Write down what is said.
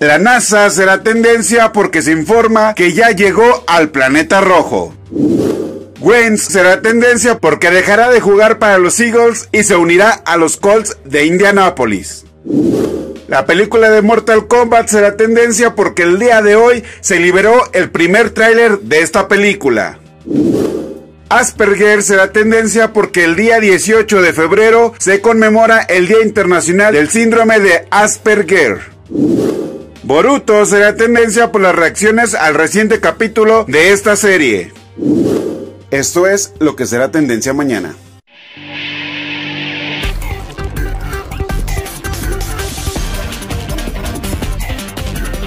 La NASA será tendencia porque se informa que ya llegó al planeta rojo. Wentz será tendencia porque dejará de jugar para los Eagles y se unirá a los Colts de Indianapolis. La película de Mortal Kombat será tendencia porque el día de hoy se liberó el primer tráiler de esta película. Asperger será tendencia porque el día 18 de febrero se conmemora el Día Internacional del Síndrome de Asperger. Boruto será tendencia por las reacciones al reciente capítulo de esta serie. Esto es lo que será tendencia mañana.